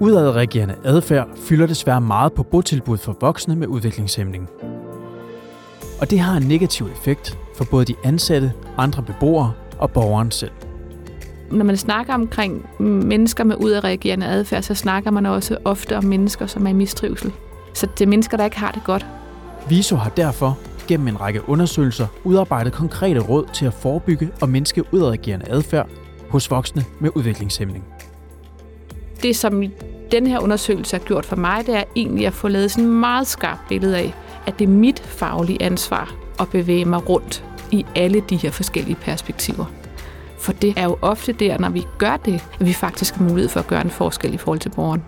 Udadreagerende adfærd fylder desværre meget på botilbud for voksne med udviklingshæmning. Og det har en negativ effekt for både de ansatte, andre beboere og borgeren selv. Når man snakker omkring mennesker med udadreagerende adfærd, så snakker man også ofte om mennesker, som er i mistrivsel. Så det er mennesker, der ikke har det godt. VISO har derfor gennem en række undersøgelser udarbejdet konkrete råd til at forebygge og mindske udadreagerende adfærd hos voksne med udviklingshæmning. Det, som den her undersøgelse har gjort for mig, det er egentlig at få lavet sådan et meget skarpt billede af, at det er mit faglige ansvar at bevæge mig rundt i alle de her forskellige perspektiver. For det er jo ofte der, når vi gør det, at vi faktisk har mulighed for at gøre en forskel i forhold til borgeren.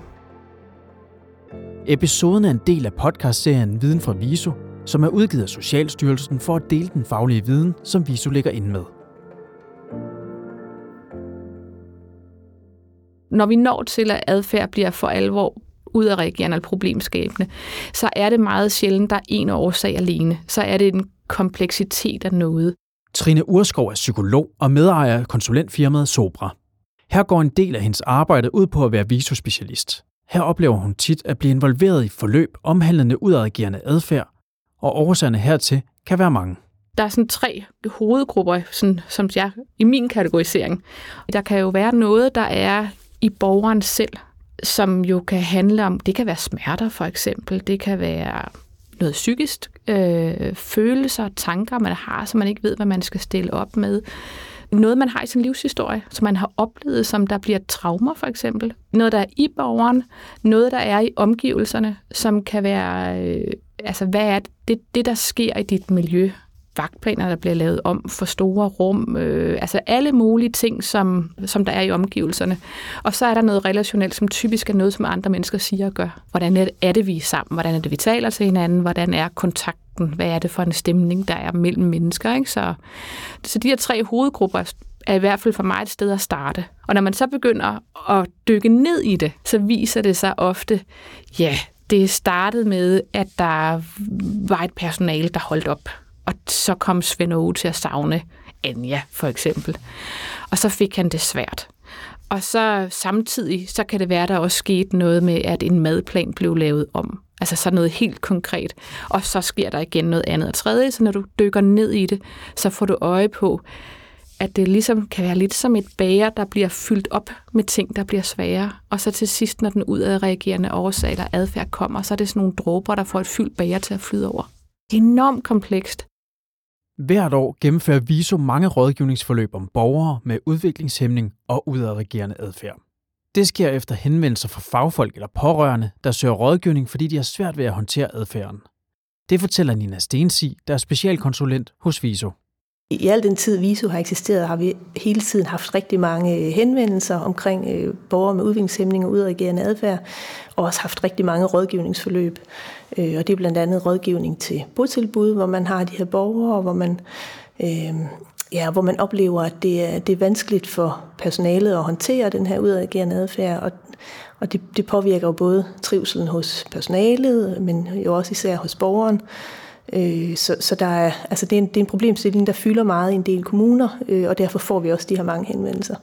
Episoden er en del af podcastserien Viden fra VISO, som er udgivet af Socialstyrelsen for at dele den faglige viden, som VISO ligger ind med. Når vi når til, at adfærd bliver for alvor ud af reagerende eller problemskabende, så er det meget sjældent, der er en årsag alene. Så er det en kompleksitet af noget. Trine Urskov er psykolog og medejer af konsulentfirmaet Sobra. Her går en del af hendes arbejde ud på at være visospecialist. Her oplever hun tit at blive involveret i forløb omhandlende udadreagerende adfærd, og årsagerne hertil kan være mange. Der er sådan tre hovedgrupper, sådan, som jeg i min kategorisering. Der kan jo være noget, der er i borgeren selv, som jo kan handle om, det kan være smerter for eksempel, det kan være noget psykisk, øh, følelser og tanker, man har, som man ikke ved, hvad man skal stille op med. Noget, man har i sin livshistorie, som man har oplevet, som der bliver traumer for eksempel. Noget, der er i borgeren, noget, der er i omgivelserne, som kan være, øh, altså hvad er det, det, der sker i dit miljø, vagtplaner, der bliver lavet om for store rum, øh, altså alle mulige ting, som, som der er i omgivelserne. Og så er der noget relationelt, som typisk er noget, som andre mennesker siger og gør. Hvordan er det, vi er sammen? Hvordan er det, vi taler til hinanden? Hvordan er kontakten? Hvad er det for en stemning, der er mellem mennesker? Ikke? Så, så de her tre hovedgrupper er i hvert fald for mig et sted at starte. Og når man så begynder at dykke ned i det, så viser det sig ofte, ja, det startede med, at der var et personale, der holdt op og så kom Svend Aage til at savne Anja, for eksempel. Og så fik han det svært. Og så samtidig, så kan det være, der også skete noget med, at en madplan blev lavet om. Altså så noget helt konkret. Og så sker der igen noget andet og tredje, så når du dykker ned i det, så får du øje på, at det ligesom kan være lidt som et bager, der bliver fyldt op med ting, der bliver svære. Og så til sidst, når den udadreagerende årsag eller adfærd kommer, så er det sådan nogle dråber, der får et fyldt bager til at flyde over. Det er enormt komplekst. Hvert år gennemfører VISO mange rådgivningsforløb om borgere med udviklingshæmning og udadreagerende adfærd. Det sker efter henvendelser fra fagfolk eller pårørende, der søger rådgivning, fordi de har svært ved at håndtere adfærden. Det fortæller Nina Stensi, der er specialkonsulent hos VISO. I al den tid, VISO har eksisteret, har vi hele tiden haft rigtig mange øh, henvendelser omkring øh, borgere med udviklingshæmning og udreagerende adfærd, og også haft rigtig mange rådgivningsforløb. Øh, og det er blandt andet rådgivning til botilbud, hvor man har de her borgere, hvor man, øh, ja, hvor man oplever, at det er, det er vanskeligt for personalet at håndtere den her udreagerende adfærd, og, og det, det påvirker jo både trivselen hos personalet, men jo også især hos borgeren. Øh, så så der er, altså det, er en, det er en problemstilling, der fylder meget i en del kommuner, øh, og derfor får vi også de her mange henvendelser.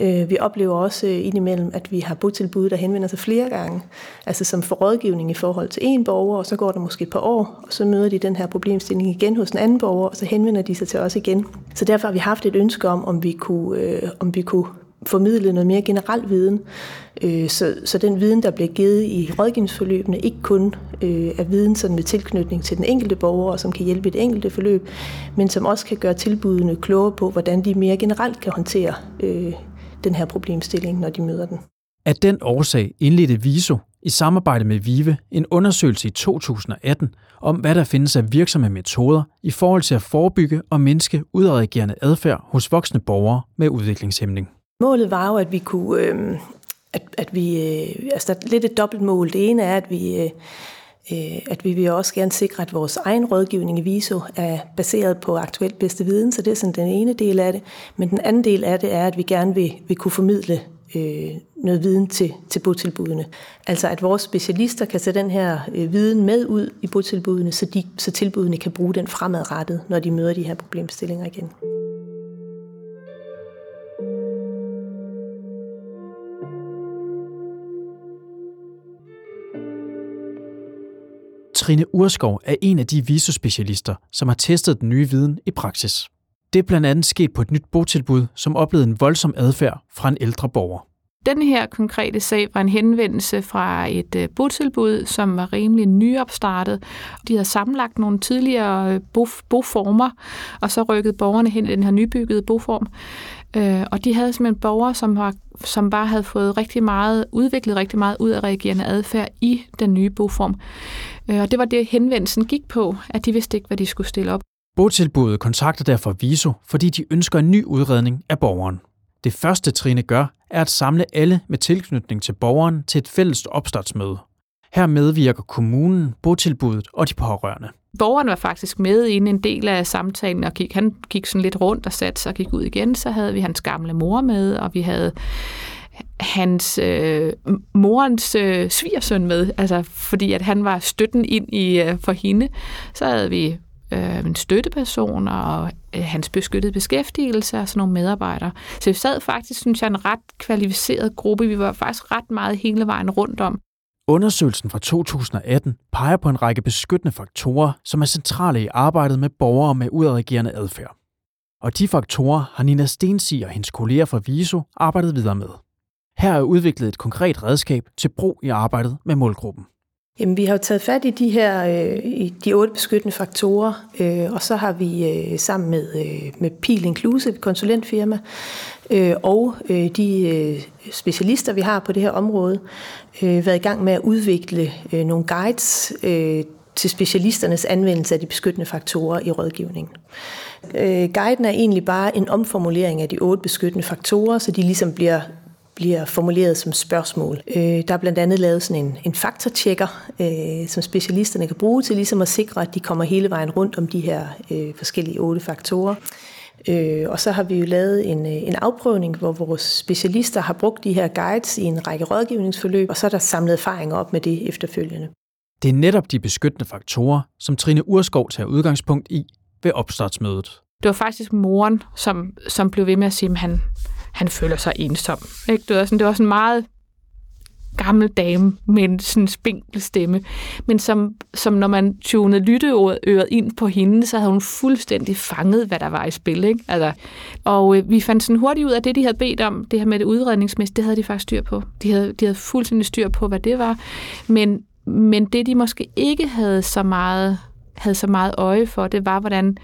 Øh, vi oplever også øh, indimellem, at vi har botilbud, der henvender sig flere gange, altså som for rådgivning i forhold til en borger, og så går der måske et par år, og så møder de den her problemstilling igen hos en anden borger, og så henvender de sig til os igen. Så derfor har vi haft et ønske om, om vi kunne, øh, om vi kunne formidle noget mere generel viden, øh, så, så den viden, der bliver givet i rådgivningsforløbene, ikke kun øh, er viden sådan med tilknytning til den enkelte borger, som kan hjælpe i det enkelte forløb, men som også kan gøre tilbudene klogere på, hvordan de mere generelt kan håndtere øh, den her problemstilling, når de møder den. Af den årsag indledte VISO i samarbejde med VIVE en undersøgelse i 2018 om, hvad der findes af virksomme metoder i forhold til at forebygge og mindske udadreagerende adfærd hos voksne borgere med udviklingshæmning. Målet var jo, at vi kunne, øh, at, at vi, øh, altså der er lidt et dobbelt mål. Det ene er, at vi, øh, øh, at vi vil også gerne sikre, at vores egen rådgivning i VISO er baseret på aktuelt bedste viden, så det er sådan den ene del af det. Men den anden del af det er, at vi gerne vil, vil kunne formidle øh, noget viden til, til botilbudene. Altså at vores specialister kan tage den her øh, viden med ud i botilbudene, så, de, så tilbudene kan bruge den fremadrettet, når de møder de her problemstillinger igen. Trine Urskov er en af de visospecialister, som har testet den nye viden i praksis. Det er blandt andet sket på et nyt botilbud, som oplevede en voldsom adfærd fra en ældre borger. Den her konkrete sag var en henvendelse fra et øh, botilbud, som var rimelig nyopstartet. De havde sammenlagt nogle tidligere øh, boformer, og så rykkede borgerne hen i den her nybyggede boform. Øh, og de havde simpelthen borgere, som, var, som bare havde fået rigtig meget, udviklet rigtig meget ud af reagerende adfærd i den nye boform. Øh, Og det var det, henvendelsen gik på, at de vidste ikke, hvad de skulle stille op. Botilbuddet kontakter derfor Viso, fordi de ønsker en ny udredning af borgeren. Det første Trine gør, er at samle alle med tilknytning til borgeren til et fælles opstartsmøde. Her medvirker kommunen, botilbuddet og de pårørende. Borgeren var faktisk med i en del af samtalen, og gik, han gik sådan lidt rundt og satte sig og gik ud igen. Så havde vi hans gamle mor med, og vi havde hans øh, morens øh, svigersøn med, altså fordi at han var støtten ind i øh, for hende. Så havde vi øh, en støtteperson og øh, hans beskyttede beskæftigelse og sådan nogle medarbejdere. Så vi sad faktisk, synes jeg, en ret kvalificeret gruppe. Vi var faktisk ret meget hele vejen rundt om. Undersøgelsen fra 2018 peger på en række beskyttende faktorer, som er centrale i arbejdet med borgere med udadreagerende adfærd. Og de faktorer har Nina Stensi og hendes kolleger fra VISO arbejdet videre med. Her er udviklet et konkret redskab til brug i arbejdet med målgruppen. Jamen, vi har jo taget fat i de her øh, i de otte beskyttende faktorer, øh, og så har vi øh, sammen med, øh, med Pil Inclusive, konsulentfirma, øh, og øh, de øh, specialister, vi har på det her område, øh, været i gang med at udvikle øh, nogle guides øh, til specialisternes anvendelse af de beskyttende faktorer i rådgivningen. Øh, guiden er egentlig bare en omformulering af de otte beskyttende faktorer, så de ligesom bliver bliver formuleret som spørgsmål. Øh, der er blandt andet lavet sådan en, en faktortjekker, øh, som specialisterne kan bruge til ligesom at sikre, at de kommer hele vejen rundt om de her øh, forskellige otte faktorer. Øh, og så har vi jo lavet en, øh, en afprøvning, hvor vores specialister har brugt de her guides i en række rådgivningsforløb, og så er der samlet erfaringer op med det efterfølgende. Det er netop de beskyttende faktorer, som Trine Urskov tager udgangspunkt i ved opstartsmødet. Det var faktisk moren, som, som blev ved med at sige, at han, han føler sig ensom. Ikke? Det, var sådan, det var sådan meget gammel dame med en sådan spinkel stemme. Men som, som når man tunede lytteøret ind på hende, så havde hun fuldstændig fanget, hvad der var i spil. Ikke? Altså, og øh, vi fandt sådan hurtigt ud af det, de havde bedt om, det her med det udredningsmæssige, det havde de faktisk styr på. De havde, de havde fuldstændig styr på, hvad det var. Men, men det, de måske ikke havde så meget havde så meget øje for, det var, hvordan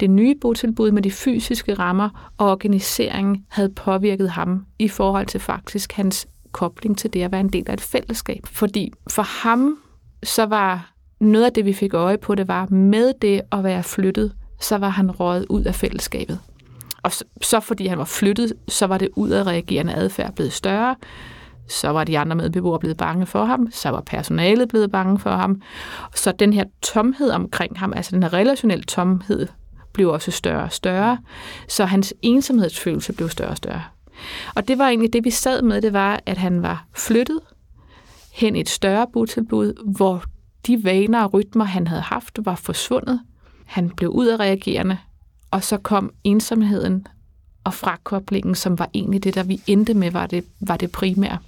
det nye botilbud med de fysiske rammer og organiseringen havde påvirket ham i forhold til faktisk hans kobling til det at være en del af et fællesskab. Fordi for ham, så var noget af det, vi fik øje på, det var med det at være flyttet, så var han røget ud af fællesskabet. Og så, så fordi han var flyttet, så var det ud af reagerende adfærd blevet større. Så var de andre medbeboere blevet bange for ham. Så var personalet blevet bange for ham. Så den her tomhed omkring ham, altså den her relationelle tomhed, blev også større og større. Så hans ensomhedsfølelse blev større og større. Og det var egentlig det, vi sad med, det var, at han var flyttet hen i et større botilbud, hvor de vaner og rytmer, han havde haft, var forsvundet. Han blev ud af reagerende, og så kom ensomheden og frakoblingen, som var egentlig det, der vi endte med, var det, var det primære.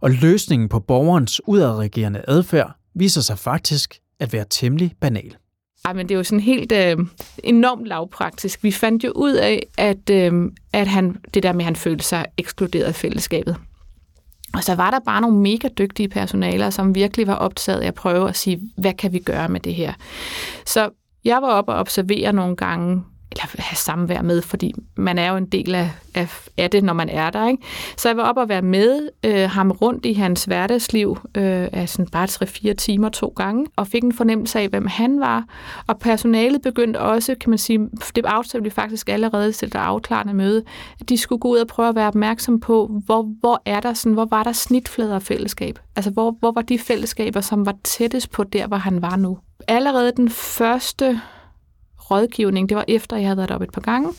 Og løsningen på borgerens udadreagerende adfærd viser sig faktisk at være temmelig banal. Ej, men det er jo sådan helt øh, enormt lavpraktisk. Vi fandt jo ud af, at, øh, at han, det der med, at han følte sig ekskluderet af fællesskabet. Og så var der bare nogle mega dygtige personaler, som virkelig var optaget af at prøve at sige, hvad kan vi gøre med det her? Så jeg var oppe og observere nogle gange eller have samvær med, fordi man er jo en del af, af, af det, når man er der. Ikke? Så jeg var op og være med øh, ham rundt i hans hverdagsliv øh, af sådan bare 3-4 timer to gange, og fik en fornemmelse af, hvem han var. Og personalet begyndte også, kan man sige, det aftalte vi faktisk allerede til det afklarende møde, at de skulle gå ud og prøve at være opmærksom på, hvor, hvor er der sådan, hvor var der snitflader af fællesskab? Altså, hvor, hvor var de fællesskaber, som var tættest på der, hvor han var nu? Allerede den første rådgivning, det var efter, jeg havde været op et par gange,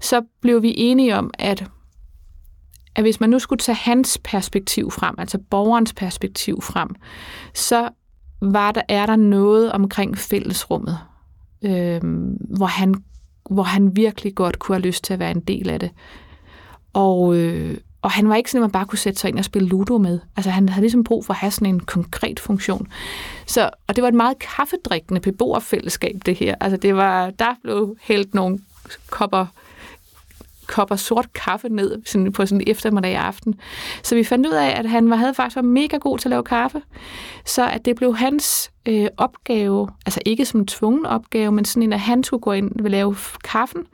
så blev vi enige om, at, at hvis man nu skulle tage hans perspektiv frem, altså borgerens perspektiv frem, så var der, er der noget omkring fællesrummet, øh, hvor, han, hvor han virkelig godt kunne have lyst til at være en del af det. Og, øh, og han var ikke sådan, at man bare kunne sætte sig ind og spille Ludo med. Altså han havde ligesom brug for at have sådan en konkret funktion. Så, og det var et meget kaffedrikkende beboerfællesskab, det her. Altså det var, der blev hældt nogle kopper kopper sort kaffe ned sådan på sådan en eftermiddag aften. Så vi fandt ud af, at han var, havde faktisk været mega god til at lave kaffe. Så at det blev hans øh, opgave, altså ikke som en tvungen opgave, men sådan en, at han skulle gå ind og lave kaffen.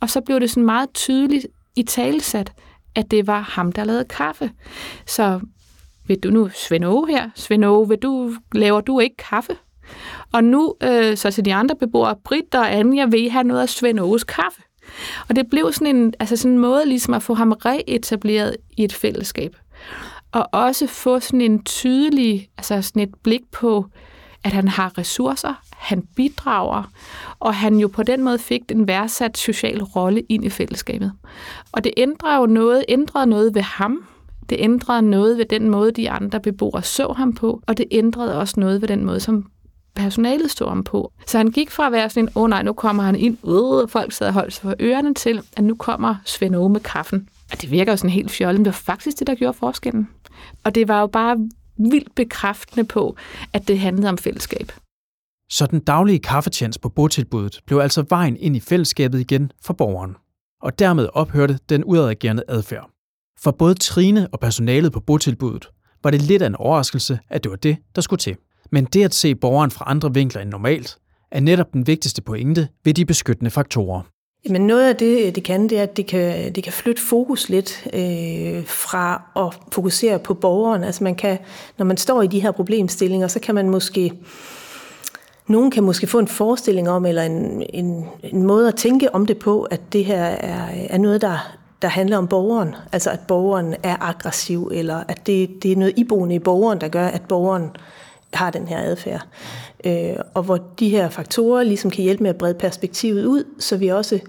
Og så blev det sådan meget tydeligt i talesat, at det var ham, der lavede kaffe. Så vil du nu, Svend her, Svend vil du, laver du ikke kaffe? Og nu, øh, så til de andre beboere, Britt og Anja, vil have noget af Svend kaffe. Og det blev sådan en, altså sådan en måde ligesom at få ham reetableret i et fællesskab. Og også få sådan en tydelig, altså sådan et blik på, at han har ressourcer, han bidrager, og han jo på den måde fik en værdsat social rolle ind i fællesskabet. Og det ændrede jo noget, ændrede noget ved ham, det ændrede noget ved den måde, de andre beboere så ham på, og det ændrede også noget ved den måde, som personalet stod ham på. Så han gik fra at være sådan en, åh oh nej, nu kommer han ind, øh, folk sad og holdt sig for ørerne til, at nu kommer Svend med kaffen. Og det virker jo sådan helt fjollet, men det var faktisk det, der gjorde forskellen. Og det var jo bare vildt bekræftende på, at det handlede om fællesskab. Så den daglige kaffetjens på botilbuddet blev altså vejen ind i fællesskabet igen for borgeren. Og dermed ophørte den udadagerende adfærd. For både Trine og personalet på botilbuddet var det lidt af en overraskelse, at det var det, der skulle til. Men det at se borgeren fra andre vinkler end normalt, er netop den vigtigste pointe ved de beskyttende faktorer. Men noget af det, det kan, det er, at det kan, det kan flytte fokus lidt øh, fra at fokusere på borgeren. Altså man kan, når man står i de her problemstillinger, så kan man måske, nogen kan måske få en forestilling om, eller en, en, en måde at tænke om det på, at det her er, er noget, der, der handler om borgeren. Altså at borgeren er aggressiv, eller at det, det er noget iboende i borgeren, der gør, at borgeren øh, har den her adfærd. Øh, og hvor de her faktorer ligesom kan hjælpe med at brede perspektivet ud, så vi også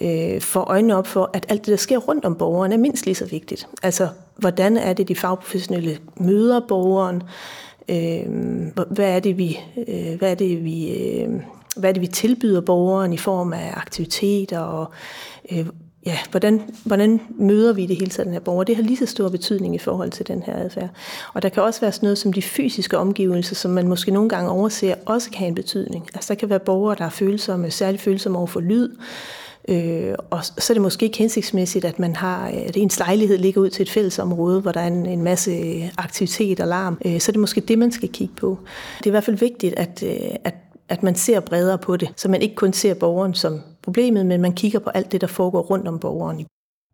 øh, får øjnene op for, at alt det, der sker rundt om borgeren, er mindst lige så vigtigt. Altså, hvordan er det, de fagprofessionelle møder borgeren? Øh, hvad er det, vi, øh, hvad er det, vi, øh, hvad er det, vi tilbyder borgeren i form af aktiviteter og øh, ja, hvordan, hvordan møder vi det hele taget den her borger? Det har lige så stor betydning i forhold til den her adfærd. Og der kan også være sådan noget som de fysiske omgivelser, som man måske nogle gange overser, også kan have en betydning. Altså der kan være borgere, der er følsomme, særligt følsomme over for lyd, Øh, og så er det måske ikke hensigtsmæssigt, at man har, at ens lejlighed ligger ud til et fællesområde, hvor der er en, en masse aktivitet og larm. Øh, så er det måske det, man skal kigge på. Det er i hvert fald vigtigt, at, øh, at at man ser bredere på det, så man ikke kun ser borgeren som problemet, men man kigger på alt det, der foregår rundt om borgeren.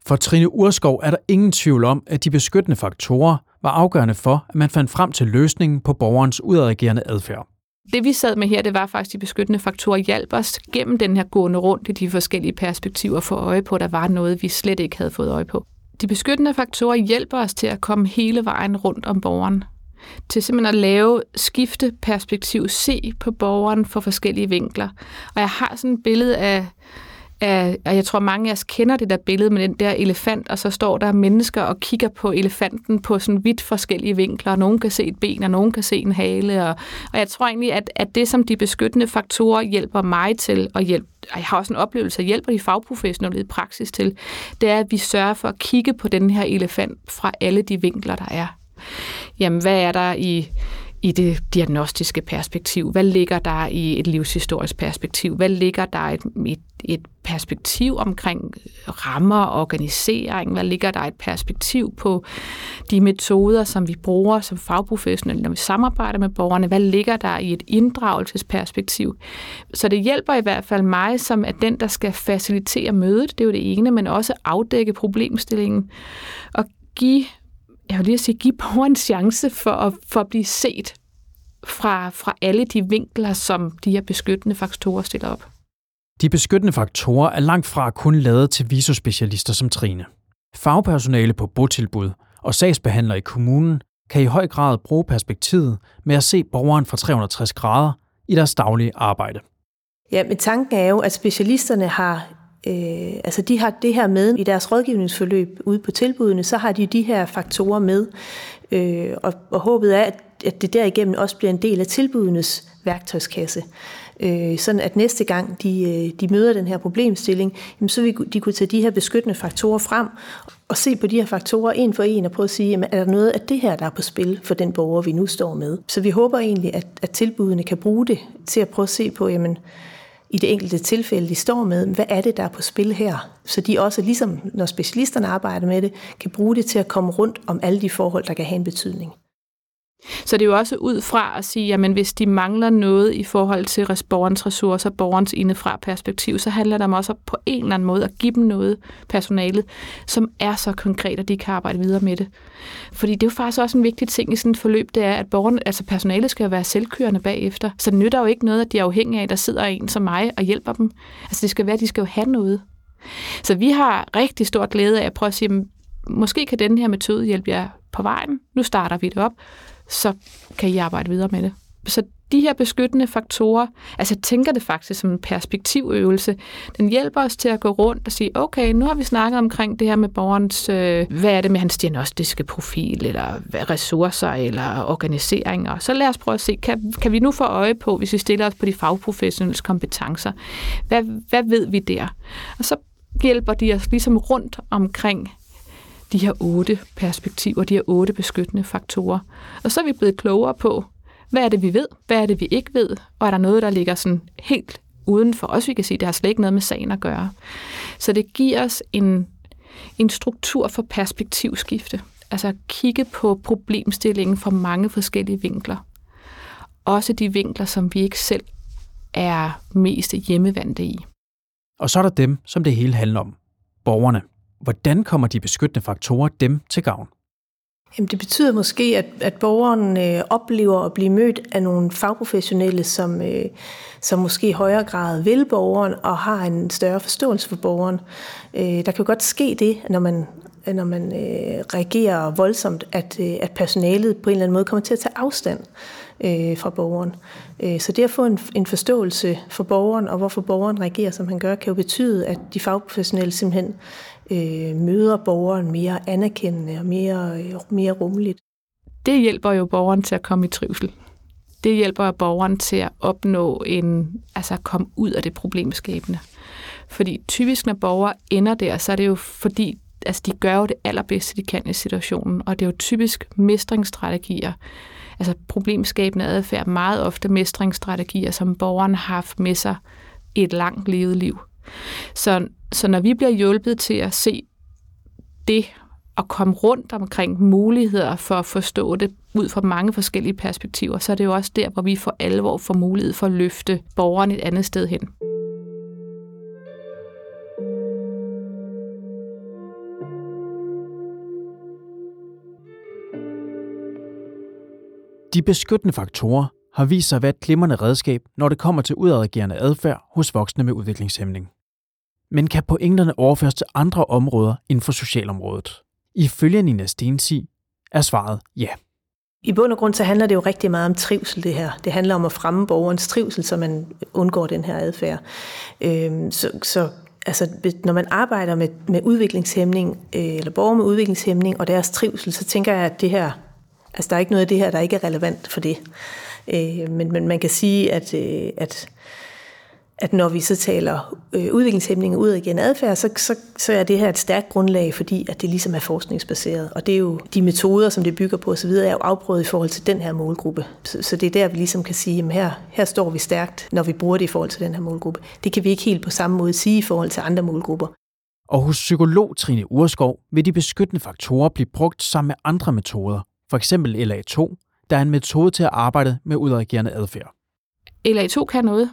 For Trine Urskov er der ingen tvivl om, at de beskyttende faktorer var afgørende for, at man fandt frem til løsningen på borgerens udadreagerende adfærd. Det vi sad med her, det var faktisk, at de beskyttende faktorer hjalp os gennem den her gående rundt i de forskellige perspektiver for øje på, at der var noget, vi slet ikke havde fået øje på. De beskyttende faktorer hjælper os til at komme hele vejen rundt om borgeren til simpelthen at lave skifte perspektiv, se på borgeren fra forskellige vinkler. Og jeg har sådan et billede af, af, og jeg tror mange af os kender det der billede med den der elefant, og så står der mennesker og kigger på elefanten på sådan vidt forskellige vinkler, og nogen kan se et ben, og nogen kan se en hale, og, og jeg tror egentlig, at, at det, som de beskyttende faktorer hjælper mig til, og hjælp, og jeg har også en oplevelse at hjælper de fagprofessionelle i praksis til, det er, at vi sørger for at kigge på den her elefant fra alle de vinkler, der er jamen hvad er der i, i det diagnostiske perspektiv? Hvad ligger der i et livshistorisk perspektiv? Hvad ligger der i et, et, et perspektiv omkring rammer og organisering? Hvad ligger der et perspektiv på de metoder, som vi bruger som fagprofessionelle, når vi samarbejder med borgerne? Hvad ligger der i et inddragelsesperspektiv? Så det hjælper i hvert fald mig, som er den, der skal facilitere mødet, det er jo det ene, men også afdække problemstillingen og give jeg vil lige sige, give borgeren en chance for at, for at blive set fra, fra alle de vinkler, som de her beskyttende faktorer stiller op. De beskyttende faktorer er langt fra kun lavet til visospecialister som Trine. Fagpersonale på botilbud og sagsbehandlere i kommunen kan i høj grad bruge perspektivet med at se borgeren fra 360 grader i deres daglige arbejde. Ja, men tanken er jo, at specialisterne har øh, altså de har det her med i deres rådgivningsforløb ude på tilbudene, så har de de her faktorer med, øh, og, og håbet er, at, at det derigennem også bliver en del af tilbudenes værktøjskasse. Øh, sådan at næste gang de, øh, de møder den her problemstilling, jamen, så vil de kunne tage de her beskyttende faktorer frem og se på de her faktorer en for en og prøve at sige, jamen, er der noget af det her, der er på spil for den borger, vi nu står med? Så vi håber egentlig, at, at tilbudene kan bruge det til at prøve at se på, jamen, i det enkelte tilfælde, de står med, hvad er det, der er på spil her? Så de også, ligesom når specialisterne arbejder med det, kan bruge det til at komme rundt om alle de forhold, der kan have en betydning. Så det er jo også ud fra at sige, at hvis de mangler noget i forhold til borgerens ressourcer, borgerens indefra perspektiv, så handler det om også på en eller anden måde at give dem noget personalet, som er så konkret, at de kan arbejde videre med det. Fordi det er jo faktisk også en vigtig ting i sådan et forløb, det er, at borgerne, altså personalet skal være selvkørende bagefter. Så det nytter jo ikke noget, at de er afhængige af, at der sidder en som mig og hjælper dem. Altså det skal være, at de skal jo have noget. Så vi har rigtig stor glæde af at prøve at sige, måske kan den her metode hjælpe jer på vejen. Nu starter vi det op så kan I arbejde videre med det. Så de her beskyttende faktorer, altså jeg tænker det faktisk som en perspektivøvelse, den hjælper os til at gå rundt og sige, okay, nu har vi snakket omkring det her med borgerens, øh, hvad er det med hans diagnostiske profil, eller ressourcer, eller organiseringer. Så lad os prøve at se, kan, kan vi nu få øje på, hvis vi stiller os på de fagprofessionelles kompetencer, hvad, hvad ved vi der? Og så hjælper de os ligesom rundt omkring de her otte perspektiver, de her otte beskyttende faktorer. Og så er vi blevet klogere på, hvad er det, vi ved, hvad er det, vi ikke ved, og er der noget, der ligger sådan helt uden for os, vi kan sige, det har slet ikke noget med sagen at gøre. Så det giver os en, en struktur for perspektivskifte. Altså at kigge på problemstillingen fra mange forskellige vinkler. Også de vinkler, som vi ikke selv er mest hjemmevandte i. Og så er der dem, som det hele handler om. Borgerne. Hvordan kommer de beskyttende faktorer dem til gavn? Jamen, det betyder måske, at, at borgeren øh, oplever at blive mødt af nogle fagprofessionelle, som, øh, som måske i højere grad vil borgeren og har en større forståelse for borgeren. Øh, der kan jo godt ske det, når man, når man øh, reagerer voldsomt, at, øh, at personalet på en eller anden måde kommer til at tage afstand øh, fra borgeren. Øh, så det at få en, en forståelse for borgeren og hvorfor borgeren reagerer, som han gør, kan jo betyde, at de fagprofessionelle simpelthen øh, møder borgeren mere anerkendende og mere, øh, mere rummeligt. Det hjælper jo borgeren til at komme i trivsel. Det hjælper borgeren til at opnå en, altså at komme ud af det problemskabende. Fordi typisk, når borgere ender der, så er det jo fordi, altså de gør jo det allerbedste, de kan i situationen, og det er jo typisk mestringsstrategier, altså problemskabende adfærd, meget ofte mestringsstrategier, som borgeren har haft med sig i et langt levet liv. Så, så når vi bliver hjulpet til at se det og komme rundt omkring muligheder for at forstå det ud fra mange forskellige perspektiver, så er det jo også der, hvor vi for alvor får mulighed for at løfte borgeren et andet sted hen. De beskyttende faktorer har vist sig at være et glimrende redskab, når det kommer til udadreagerende adfærd hos voksne med udviklingshæmning. Men kan pointerne overføres til andre områder inden for socialområdet? Ifølge Nina Stensi er svaret ja. I bund og grund så handler det jo rigtig meget om trivsel, det her. Det handler om at fremme borgerens trivsel, så man undgår den her adfærd. Øhm, så, så altså, når man arbejder med, med udviklingshæmning, øh, eller borgere med udviklingshæmning og deres trivsel, så tænker jeg, at det her, altså der er ikke noget af det her, der ikke er relevant for det. Øh, men, men man kan sige, at, øh, at, at når vi så taler øh, ud og igen adfærd, så, så, så er det her et stærkt grundlag, fordi at det ligesom er forskningsbaseret. Og det er jo de metoder, som det bygger på osv., er jo afprøvet i forhold til den her målgruppe. Så, så det er der, vi ligesom kan sige, at her, her står vi stærkt, når vi bruger det i forhold til den her målgruppe. Det kan vi ikke helt på samme måde sige i forhold til andre målgrupper. Og hos psykolog Trine Urskov vil de beskyttende faktorer blive brugt sammen med andre metoder, for eksempel LA2, der er en metode til at arbejde med udreagerende adfærd. LA2 kan noget.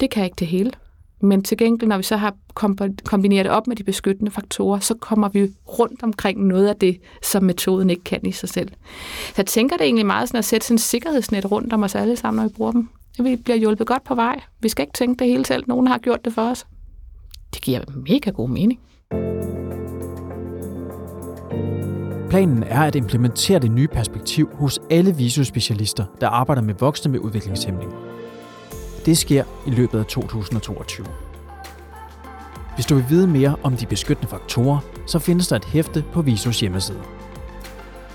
Det kan ikke det hele. Men til gengæld, når vi så har kombineret det op med de beskyttende faktorer, så kommer vi rundt omkring noget af det, som metoden ikke kan i sig selv. Så jeg tænker det egentlig meget sådan at sætte sådan en sikkerhedsnet rundt om os alle sammen, når vi bruger dem. Vi bliver hjulpet godt på vej. Vi skal ikke tænke det hele selv. Nogen har gjort det for os. Det giver mega god mening. Planen er at implementere det nye perspektiv hos alle visuspecialister, der arbejder med voksne med udviklingshæmning. Det sker i løbet af 2022. Hvis du vil vide mere om de beskyttende faktorer, så findes der et hæfte på Visos hjemmeside.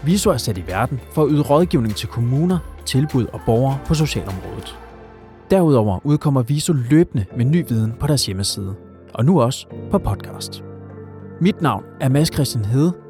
Viso er sat i verden for at yde rådgivning til kommuner, tilbud og borgere på socialområdet. Derudover udkommer Viso løbende med ny viden på deres hjemmeside, og nu også på podcast. Mit navn er Mads Christian Hede.